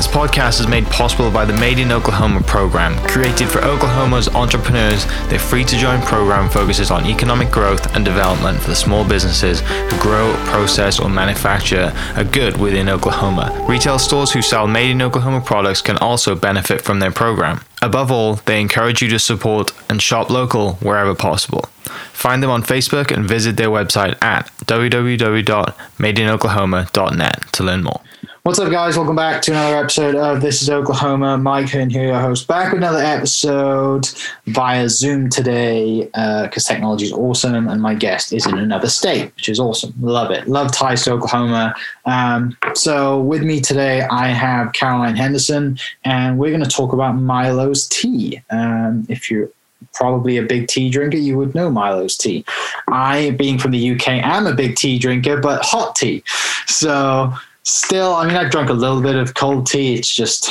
This podcast is made possible by the Made in Oklahoma program. Created for Oklahoma's entrepreneurs, the free to join program focuses on economic growth and development for the small businesses who grow, process, or manufacture a good within Oklahoma. Retail stores who sell Made in Oklahoma products can also benefit from their program. Above all, they encourage you to support and shop local wherever possible. Find them on Facebook and visit their website at www.madeinoklahoma.net to learn more. What's up, guys? Welcome back to another episode of This is Oklahoma. Mike Hearn here, your host, back with another episode via Zoom today because uh, technology is awesome and my guest is in another state, which is awesome. Love it. Love ties to Oklahoma. Um, so, with me today, I have Caroline Henderson, and we're going to talk about Milo's tea. Um, if you're probably a big tea drinker, you would know Milo's tea. I, being from the UK, am a big tea drinker, but hot tea. So, still, I mean, I've drunk a little bit of cold tea. It's just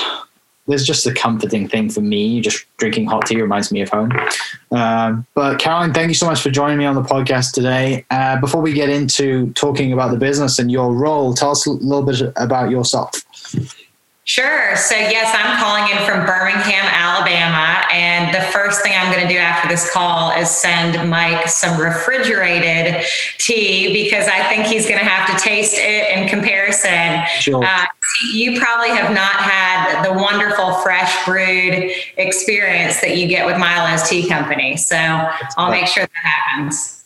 there's just a comforting thing for me. Just drinking hot tea reminds me of home. Um, but Caroline, thank you so much for joining me on the podcast today. Uh, before we get into talking about the business and your role, tell us a little bit about yourself. Sure. So, yes, I'm calling in from Birmingham, Alabama. And the first thing I'm going to do after this call is send Mike some refrigerated tea because I think he's going to have to taste it in comparison. Sure. Uh, you probably have not had the wonderful fresh brewed experience that you get with Milo's Tea Company. So, I'll make sure that happens.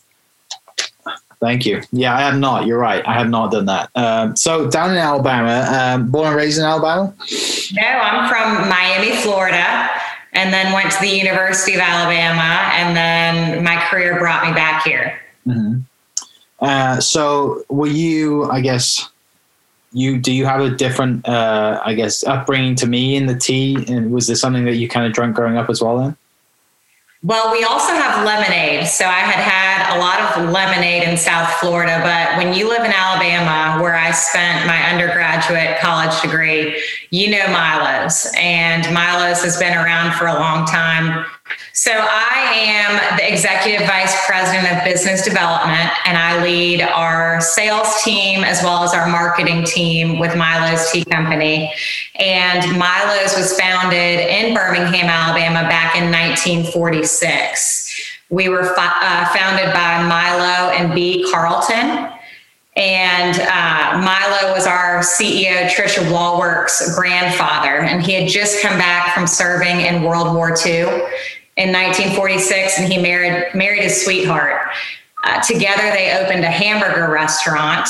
Thank you. Yeah, I have not. You're right. I have not done that. Um, so down in Alabama, um, born and raised in Alabama. No, I'm from Miami, Florida, and then went to the University of Alabama, and then my career brought me back here. Mm-hmm. Uh, so were you? I guess you do you have a different, uh, I guess, upbringing to me in the tea, and was there something that you kind of drank growing up as well? Then. Well, we also have lemonade. So I had had a lot of lemonade in South Florida, but when you live in Alabama, where I spent my undergraduate college degree, you know Milo's, and Milo's has been around for a long time. So I am the executive vice president of business development, and I lead our sales team as well as our marketing team with Milo's Tea Company. And Milo's was founded in Birmingham, Alabama back in 1946. We were uh, founded by Milo and Bea Carlton. And uh, Milo was our CEO, Tricia Wallwork's grandfather, and he had just come back from serving in World War II in 1946, and he married married his sweetheart. Uh, together, they opened a hamburger restaurant,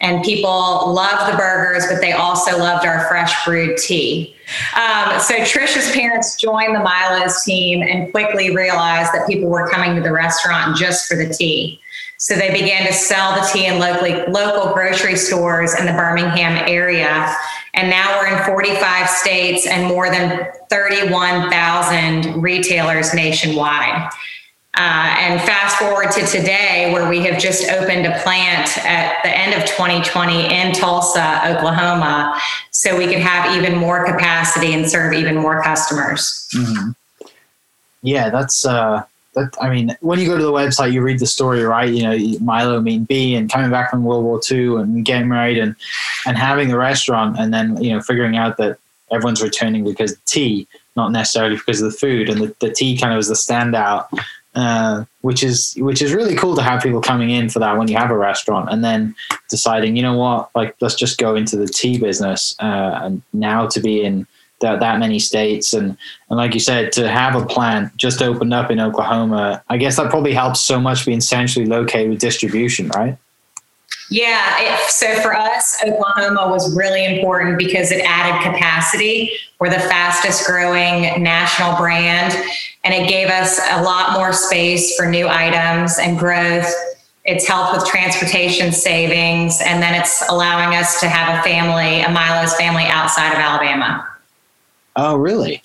and people loved the burgers, but they also loved our fresh brewed tea. Um, so Tricia's parents joined the Milo's team and quickly realized that people were coming to the restaurant just for the tea. So they began to sell the tea in locally, local grocery stores in the Birmingham area. And now we're in 45 states and more than 31,000 retailers nationwide. Uh, and fast forward to today, where we have just opened a plant at the end of 2020 in Tulsa, Oklahoma, so we can have even more capacity and serve even more customers. Mm-hmm. Yeah, that's uh, that I mean, when you go to the website, you read the story, right? You know, Milo mean B and coming back from World War II and getting married and and having a restaurant, and then you know figuring out that everyone's returning because tea, not necessarily because of the food, and the, the tea kind of was the standout. Uh, which is which is really cool to have people coming in for that when you have a restaurant, and then deciding, you know what, like let's just go into the tea business, uh, and now to be in that, that many states. And and like you said to have a plant just opened up in Oklahoma I guess that probably helps so much being centrally located with distribution right yeah it, so for us Oklahoma was really important because it added capacity. We're the fastest growing national brand and it gave us a lot more space for new items and growth. It's helped with transportation savings and then it's allowing us to have a family a milo's family outside of alabama. Oh, really?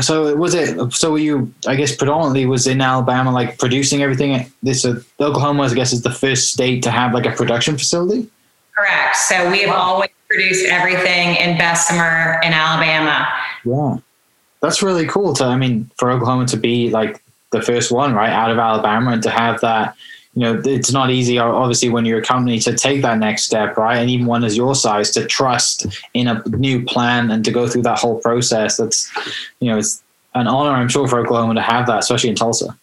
So was it? So were you? I guess predominantly was in Alabama, like producing everything. This uh, Oklahoma, I guess, is the first state to have like a production facility. Correct. So we have always produced everything in Bessemer in Alabama. Yeah. That's really cool to I mean for Oklahoma to be like the first one right out of Alabama and to have that you know it's not easy obviously when you're a company to take that next step right? And even one as your size to trust in a new plan and to go through that whole process that's you know it's an honor i'm sure for oklahoma to have that especially in tulsa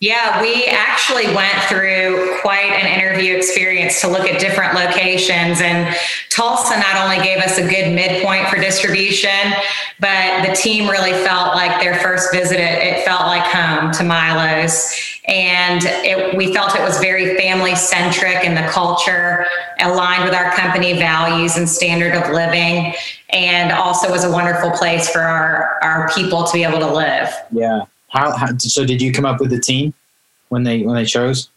yeah, we actually went through quite an interview experience to look at different locations. And Tulsa not only gave us a good midpoint for distribution, but the team really felt like their first visit, it felt like home to Milo's. And it, we felt it was very family centric and the culture aligned with our company values and standard of living. And also was a wonderful place for our, our people to be able to live. Yeah. How, how, so did you come up with the team when they when they chose?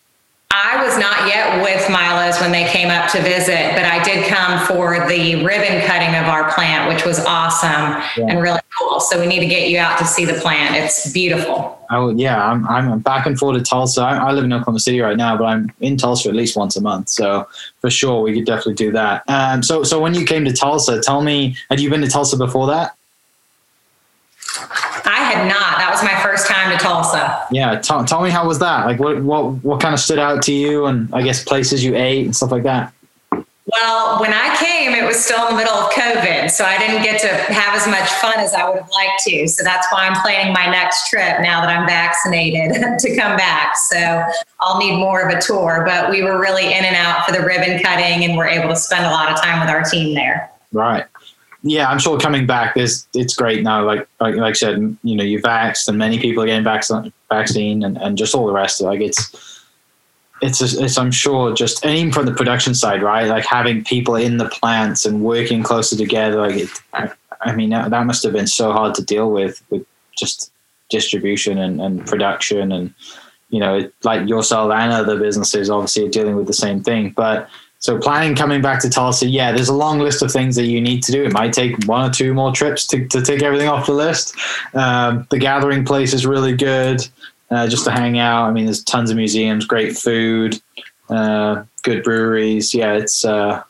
I was not yet with Milo's when they came up to visit, but I did come for the ribbon cutting of our plant, which was awesome yeah. and really cool. So we need to get you out to see the plant. It's beautiful. Oh yeah, I'm I'm back and forth to Tulsa. I, I live in Oklahoma City right now, but I'm in Tulsa at least once a month. So for sure, we could definitely do that. Um, so so when you came to Tulsa, tell me, had you been to Tulsa before that? Had not. That was my first time to Tulsa. Yeah, tell, tell me how was that? Like, what what what kind of stood out to you, and I guess places you ate and stuff like that. Well, when I came, it was still in the middle of COVID, so I didn't get to have as much fun as I would have liked to. So that's why I'm planning my next trip now that I'm vaccinated to come back. So I'll need more of a tour, but we were really in and out for the ribbon cutting, and we're able to spend a lot of time with our team there. Right yeah, I'm sure coming back, this it's great now. Like, like like I said, you know, you vaxxed, and many people are getting vaccine, vaccine, and, and just all the rest. Like, it's it's, it's I'm sure just and even from the production side, right? Like having people in the plants and working closer together. Like, it, I, I mean, that, that must have been so hard to deal with with just distribution and, and production and you know, like yourself and other businesses obviously are dealing with the same thing, but so planning coming back to Tulsa, yeah, there's a long list of things that you need to do. It might take one or two more trips to, to take everything off the list. Um, the gathering place is really good uh, just to hang out. I mean, there's tons of museums, great food, uh, good breweries. Yeah, it's uh,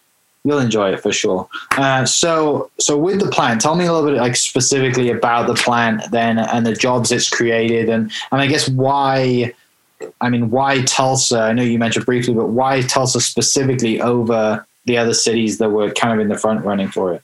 you'll enjoy it for sure. Uh, so, so with the plant, tell me a little bit like specifically about the plant then and the jobs it's created, and and I guess why I mean, why Tulsa? I know you mentioned briefly, but why Tulsa specifically over the other cities that were kind of in the front running for it?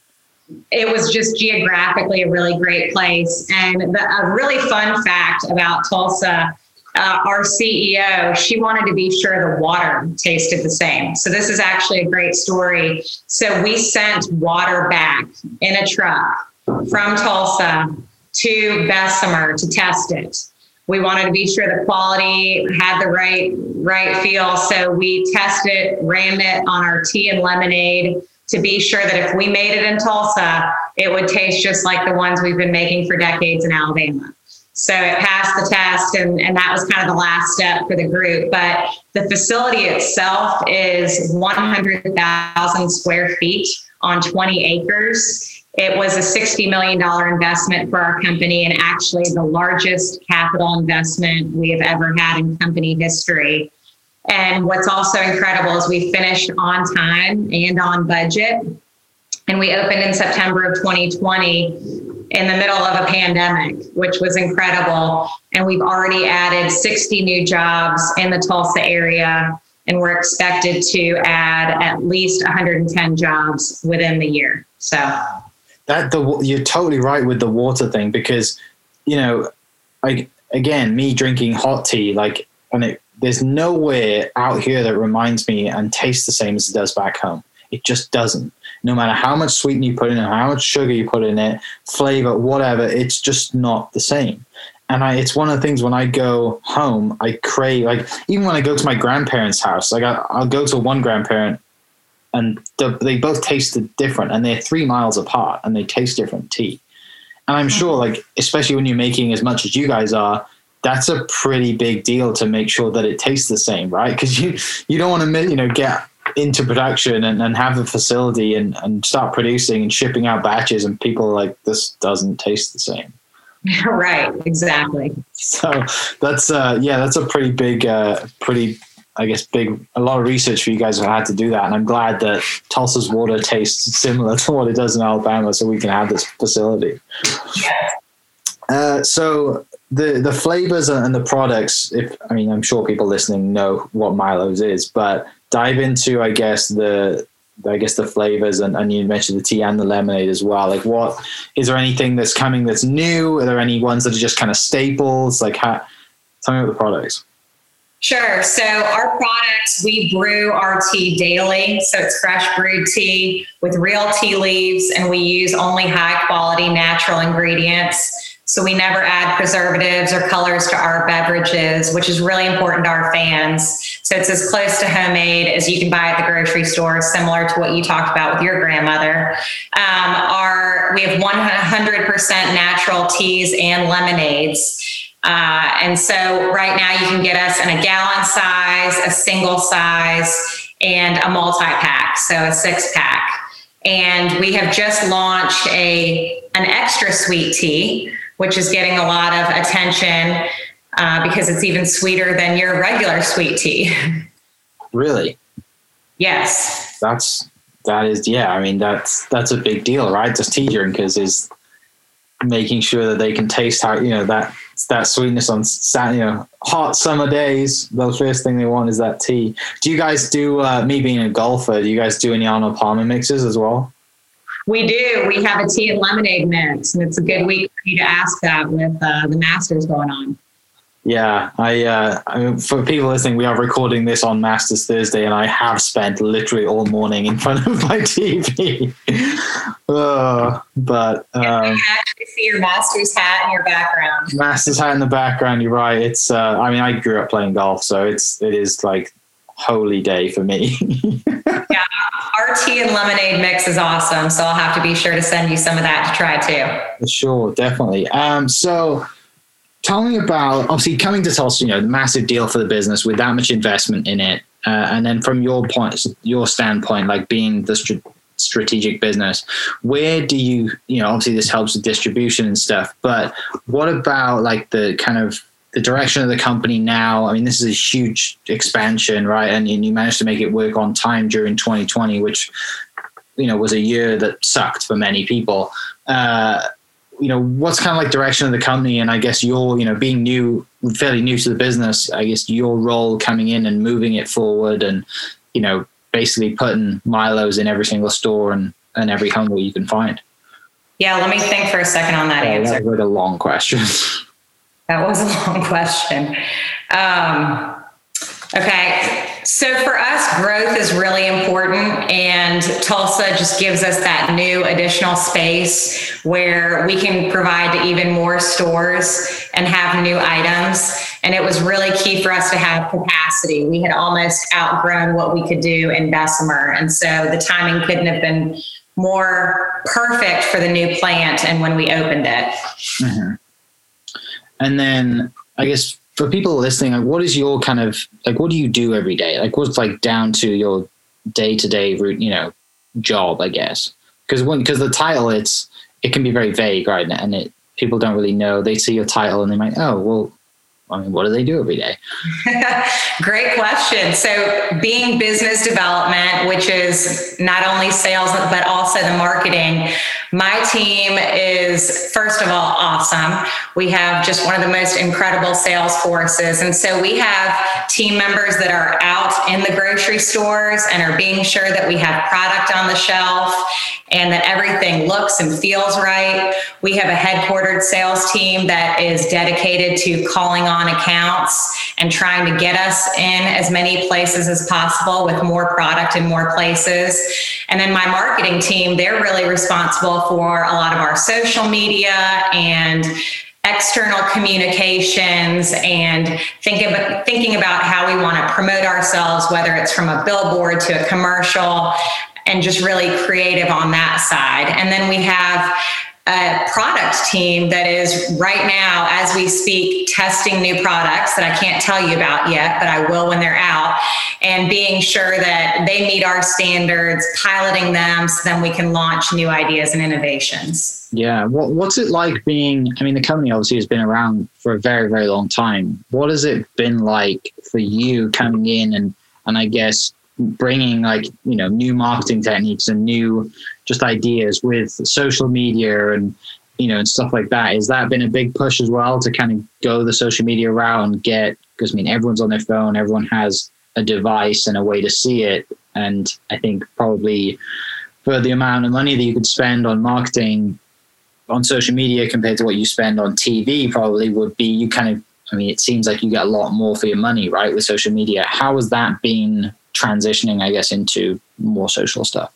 It was just geographically a really great place. And the, a really fun fact about Tulsa uh, our CEO, she wanted to be sure the water tasted the same. So this is actually a great story. So we sent water back in a truck from Tulsa to Bessemer to test it we wanted to be sure the quality had the right right feel. So we tested, ran it on our tea and lemonade to be sure that if we made it in Tulsa, it would taste just like the ones we've been making for decades in Alabama. So it passed the test, and, and that was kind of the last step for the group. But the facility itself is 100,000 square feet on 20 acres. It was a $60 million investment for our company and actually the largest capital investment we have ever had in company history. And what's also incredible is we finished on time and on budget. And we opened in September of 2020 in the middle of a pandemic, which was incredible. And we've already added 60 new jobs in the Tulsa area. And we're expected to add at least 110 jobs within the year. So that the you're totally right with the water thing because you know like again me drinking hot tea like and it there's nowhere out here that reminds me and tastes the same as it does back home. It just doesn't. No matter how much sweetener you put in it how much sugar you put in it flavor whatever it's just not the same. And I, it's one of the things when I go home, I crave like even when I go to my grandparents' house, like I, will go to one grandparent and they both tasted different and they're three miles apart and they taste different tea. And i'm sure mm-hmm. like especially when you're making as much as you guys are that's a pretty big deal to make sure that it tastes the same right? Because you you don't want to you know get into production and, and have the facility and, and start producing and shipping out batches and people like this doesn't taste the same. Right exactly. So that's uh yeah that's a pretty big uh pretty I guess big a lot of research for you guys have had to do that, and I'm glad that Tulsa's water tastes similar to what it does in Alabama, so we can have this facility. Uh, so the the flavors and the products. If I mean, I'm sure people listening know what Milo's is, but dive into I guess the I guess the flavors and, and you mentioned the tea and the lemonade as well. Like what is there anything that's coming that's new? Are there any ones that are just kind of staples? Like how tell me about the products. Sure. So our products, we brew our tea daily. So it's fresh brewed tea with real tea leaves, and we use only high quality natural ingredients. So we never add preservatives or colors to our beverages, which is really important to our fans. So it's as close to homemade as you can buy at the grocery store, similar to what you talked about with your grandmother. Um, our we have 100% natural teas and lemonades. Uh, and so right now you can get us in a gallon size, a single size, and a multi pack, so a six pack. And we have just launched a an extra sweet tea which is getting a lot of attention uh, because it's even sweeter than your regular sweet tea. Really? Yes. That's that is yeah. I mean that's that's a big deal, right? Just tea drinkers is making sure that they can taste how you know that that sweetness on you know hot summer days. The first thing they want is that tea. Do you guys do? Uh, me being a golfer, do you guys do any Arnold Palmer mixes as well? We do. We have a tea and lemonade mix, and it's a good week for you to ask that with uh, the Masters going on. Yeah, I, uh, I mean, for people listening, we are recording this on Masters Thursday, and I have spent literally all morning in front of my TV. uh, but um, I can actually see your Masters hat in your background. Masters hat in the background. You're right. It's. Uh, I mean, I grew up playing golf, so it's. It is like holy day for me. yeah, our tea and lemonade mix is awesome. So I'll have to be sure to send you some of that to try too. Sure, definitely. Um, so tell me about obviously coming to Tulsa, you know, massive deal for the business with that much investment in it. Uh, and then from your point, your standpoint, like being the str- strategic business, where do you, you know, obviously this helps with distribution and stuff, but what about like the kind of the direction of the company now. I mean, this is a huge expansion, right? And, and you managed to make it work on time during 2020, which you know was a year that sucked for many people. Uh, you know, what's kind of like direction of the company, and I guess your, you know, being new, fairly new to the business, I guess your role coming in and moving it forward, and you know, basically putting Milo's in every single store and and every home that you can find. Yeah, let me think for a second on that answer. That was a long question. That was a long question. Um, okay. So for us, growth is really important, and Tulsa just gives us that new additional space where we can provide to even more stores and have new items. And it was really key for us to have capacity. We had almost outgrown what we could do in Bessemer, and so the timing couldn't have been more perfect for the new plant and when we opened it. Mm-hmm. And then I guess for people listening, like what is your kind of like what do you do every day? Like what's like down to your day to day route, you know, job, I guess. Because when because the title it's it can be very vague, right? And it people don't really know. They see your title and they might, oh, well, what do they do every day? Great question. So, being business development, which is not only sales, but also the marketing, my team is, first of all, awesome. We have just one of the most incredible sales forces. And so, we have team members that are out in the grocery stores and are being sure that we have product on the shelf and that everything looks and feels right. We have a headquartered sales team that is dedicated to calling on accounts and trying to get us in as many places as possible with more product in more places. And then my marketing team, they're really responsible for a lot of our social media and external communications and think about, thinking about how we want to promote ourselves, whether it's from a billboard to a commercial, and just really creative on that side. And then we have a product team that is right now, as we speak, testing new products that I can't tell you about yet, but I will when they're out, and being sure that they meet our standards, piloting them so then we can launch new ideas and innovations. Yeah. What, what's it like being? I mean, the company obviously has been around for a very, very long time. What has it been like for you coming in and, and I guess bringing like you know new marketing techniques and new just ideas with social media and you know and stuff like that is that been a big push as well to kind of go the social media route and get because i mean everyone's on their phone everyone has a device and a way to see it and i think probably for the amount of money that you could spend on marketing on social media compared to what you spend on tv probably would be you kind of I mean, it seems like you get a lot more for your money, right, with social media. How has that been transitioning, I guess, into more social stuff?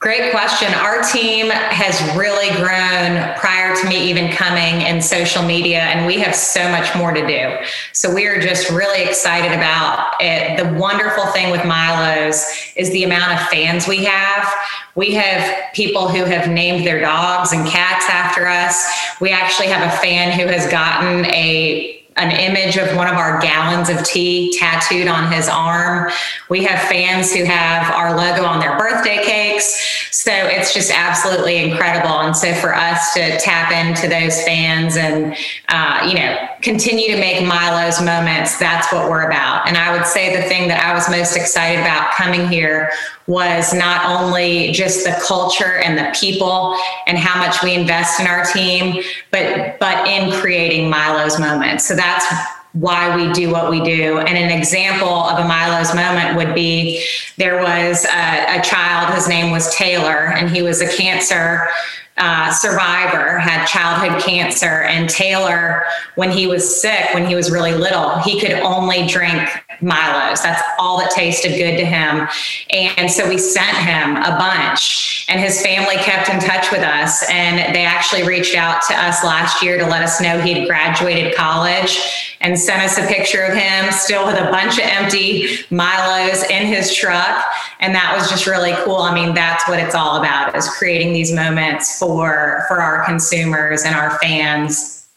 Great question. Our team has really grown prior to me even coming in social media, and we have so much more to do. So we are just really excited about it. The wonderful thing with Milo's is the amount of fans we have. We have people who have named their dogs and cats after us. We actually have a fan who has gotten a an image of one of our gallons of tea tattooed on his arm. We have fans who have our logo on their birthday cakes. So it's just absolutely incredible. And so for us to tap into those fans and, uh, you know, continue to make Milo's moments, that's what we're about. And I would say the thing that I was most excited about coming here was not only just the culture and the people and how much we invest in our team, but but in creating Milo's moments. So that's why we do what we do. And an example of a Milo's moment would be there was a, a child, his name was Taylor, and he was a cancer uh, survivor, had childhood cancer. And Taylor, when he was sick, when he was really little, he could only drink Milo's. That's all that tasted good to him. And so we sent him a bunch, and his family kept in touch with us. And they actually reached out to us last year to let us know he'd graduated college and sent us a picture of him still with a bunch of empty Milos in his truck. And that was just really cool. I mean, that's what it's all about is creating these moments for, for our consumers and our fans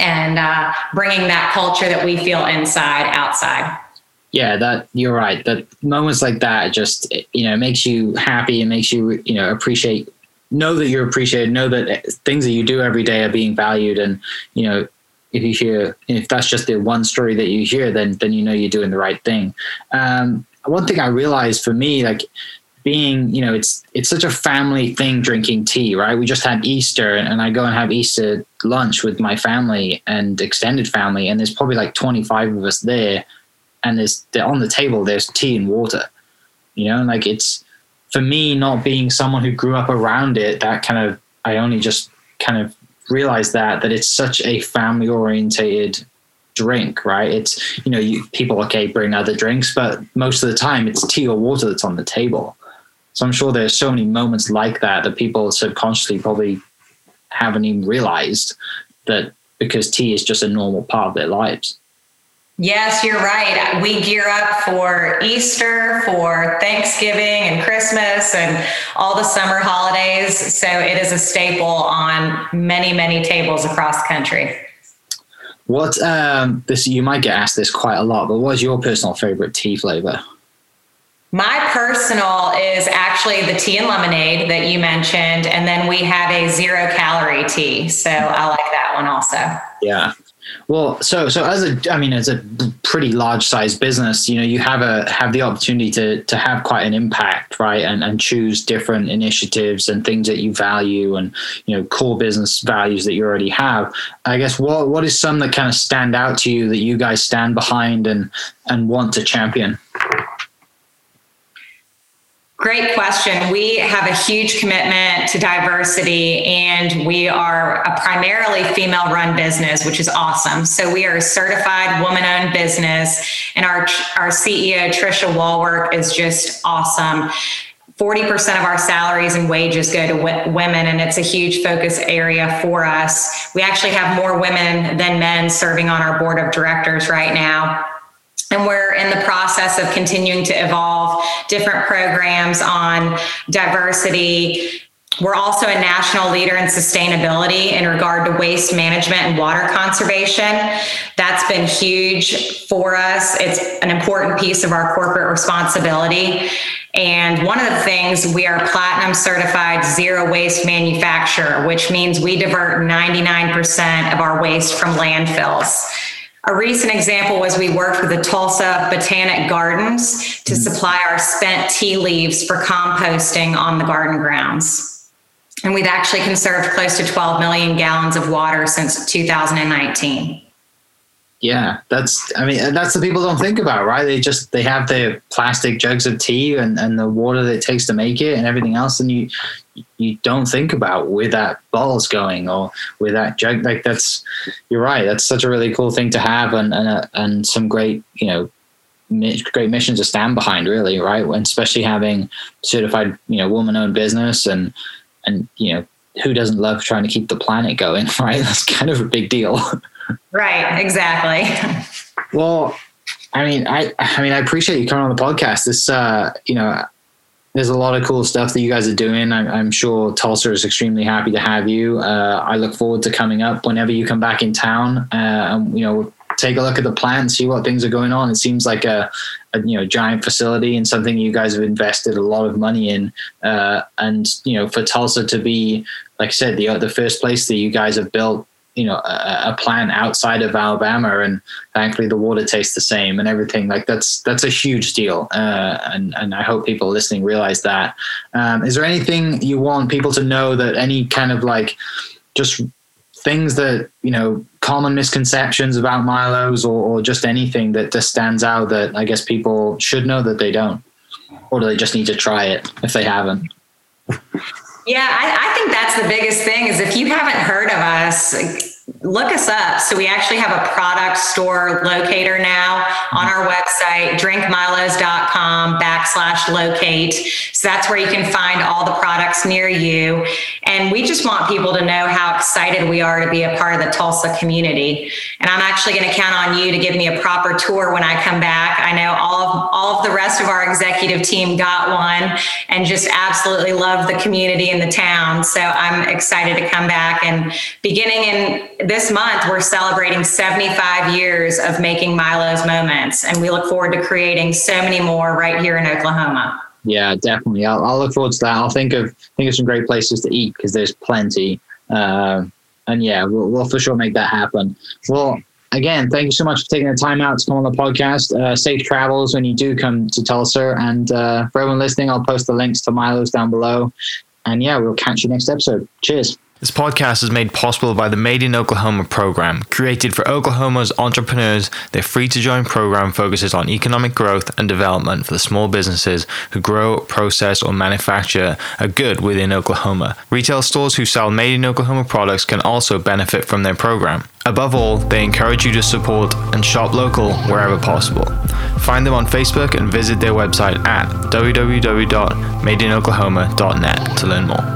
and uh, bringing that culture that we feel inside outside yeah that you're right. That moments like that just you know makes you happy and makes you you know appreciate know that you're appreciated know that things that you do every day are being valued. And you know if you hear if that's just the one story that you hear then then you know you're doing the right thing. Um, one thing i realized for me like being you know it's it's such a family thing drinking tea right? We just had easter and i go and have easter lunch with my family and extended family and there's probably like 25 of us there and there's on the table there's tea and water you know? Like it's for me not being someone who grew up around it that kind of i only just kind of realized that that it's such a family orientated drink right? It's you know you people okay bring other drinks but most of the time it's tea or water that's on the table. So i'm sure there's so many moments like that that people subconsciously probably haven't even realized that because tea is just a normal part of their lives Yes, you're right. We gear up for Easter, for Thanksgiving and Christmas and all the summer holidays. So it is a staple on many, many tables across the country. What um, this you might get asked this quite a lot, but what's your personal favorite tea flavor? My personal is actually the tea and lemonade that you mentioned, and then we have a zero calorie tea. So I like that one also. Yeah, well, so so as a, I mean, as a pretty large size business, you know, you have a have the opportunity to to have quite an impact, right? And and choose different initiatives and things that you value, and you know, core business values that you already have. I guess what what is some that kind of stand out to you that you guys stand behind and and want to champion? Great question. We have a huge commitment to diversity, and we are a primarily female run business, which is awesome. So, we are a certified woman owned business, and our, our CEO, Tricia Wallwork, is just awesome. 40% of our salaries and wages go to w- women, and it's a huge focus area for us. We actually have more women than men serving on our board of directors right now and we're in the process of continuing to evolve different programs on diversity We're also a national leader in sustainability in regard to waste management and water conservation. That's been huge for us. It's an important piece of our corporate responsibility. And one of the things we are platinum certified zero waste manufacturer, which means we divert 99% of our waste from landfills. A recent example was we worked with the Tulsa Botanic Gardens to mm-hmm. supply our spent tea leaves for composting on the garden grounds. And we've actually conserved close to 12 million gallons of water since 2019. Yeah, that's, I mean, that's the people don't think about, right? They just, they have the plastic jugs of tea and, and the water that it takes to make it and everything else. And you, you don't think about where that bottle's going or where that jug, like that's, you're right. That's such a really cool thing to have and, and, uh, and some great, you know, great mission to stand behind really right and especially having certified you know woman owned business and and you know who doesn't love trying to keep the planet going right that's kind of a big deal right exactly well i mean i i mean i appreciate you coming on the podcast this uh you know there's a lot of cool stuff that you guys are doing. I'm, I'm sure Tulsa is extremely happy to have you. Uh, I look forward to coming up whenever you come back in town. Uh, and you know, take a look at the plant, see what things are going on. It seems like a, a, you know giant facility and something you guys have invested a lot of money in. Uh, and you know, for Tulsa to be, like I said, the the first place that you guys have built, you know, a, a plant outside of Alabama, and thankfully the water tastes the same and everything. Like that's that's a huge deal. Uh, and and I hope people listening realize that. Um, is there anything you want people to know that any kind of like just things that you know common misconceptions about milos or, or, just anything that just stands out that i guess people should know that they don't or do they just need to try it if they haven't yeah I, I think that's the biggest thing is if you haven't heard of us look us up. So we actually have a product store locator now on our website, drinkmilos.com backslash locate. So that's where you can find all the products near you. And we just want people to know how excited we are to be a part of the Tulsa community. And I'm actually going to count on you to give me a proper tour when I come back. I know all of all of the rest of our executive team got one and just absolutely love the community and the town. So I'm excited to come back and beginning in this month, we're celebrating 75 years of making Milo's moments, and we look forward to creating so many more right here in Oklahoma. Yeah, definitely. I'll, I'll look forward to that. I'll think of think of some great places to eat because there's plenty. Uh, and yeah, we'll, we'll for sure make that happen. Well, again, thank you so much for taking the time out to come on the podcast. Uh, safe travels when you do come to Tulsa. And uh, for everyone listening, I'll post the links to Milo's down below. And yeah, we'll catch you next episode. Cheers. This podcast is made possible by the Made in Oklahoma program. Created for Oklahoma's entrepreneurs, their free to join program focuses on economic growth and development for the small businesses who grow, process, or manufacture a good within Oklahoma. Retail stores who sell Made in Oklahoma products can also benefit from their program. Above all, they encourage you to support and shop local wherever possible. Find them on Facebook and visit their website at www.madeinoklahoma.net to learn more.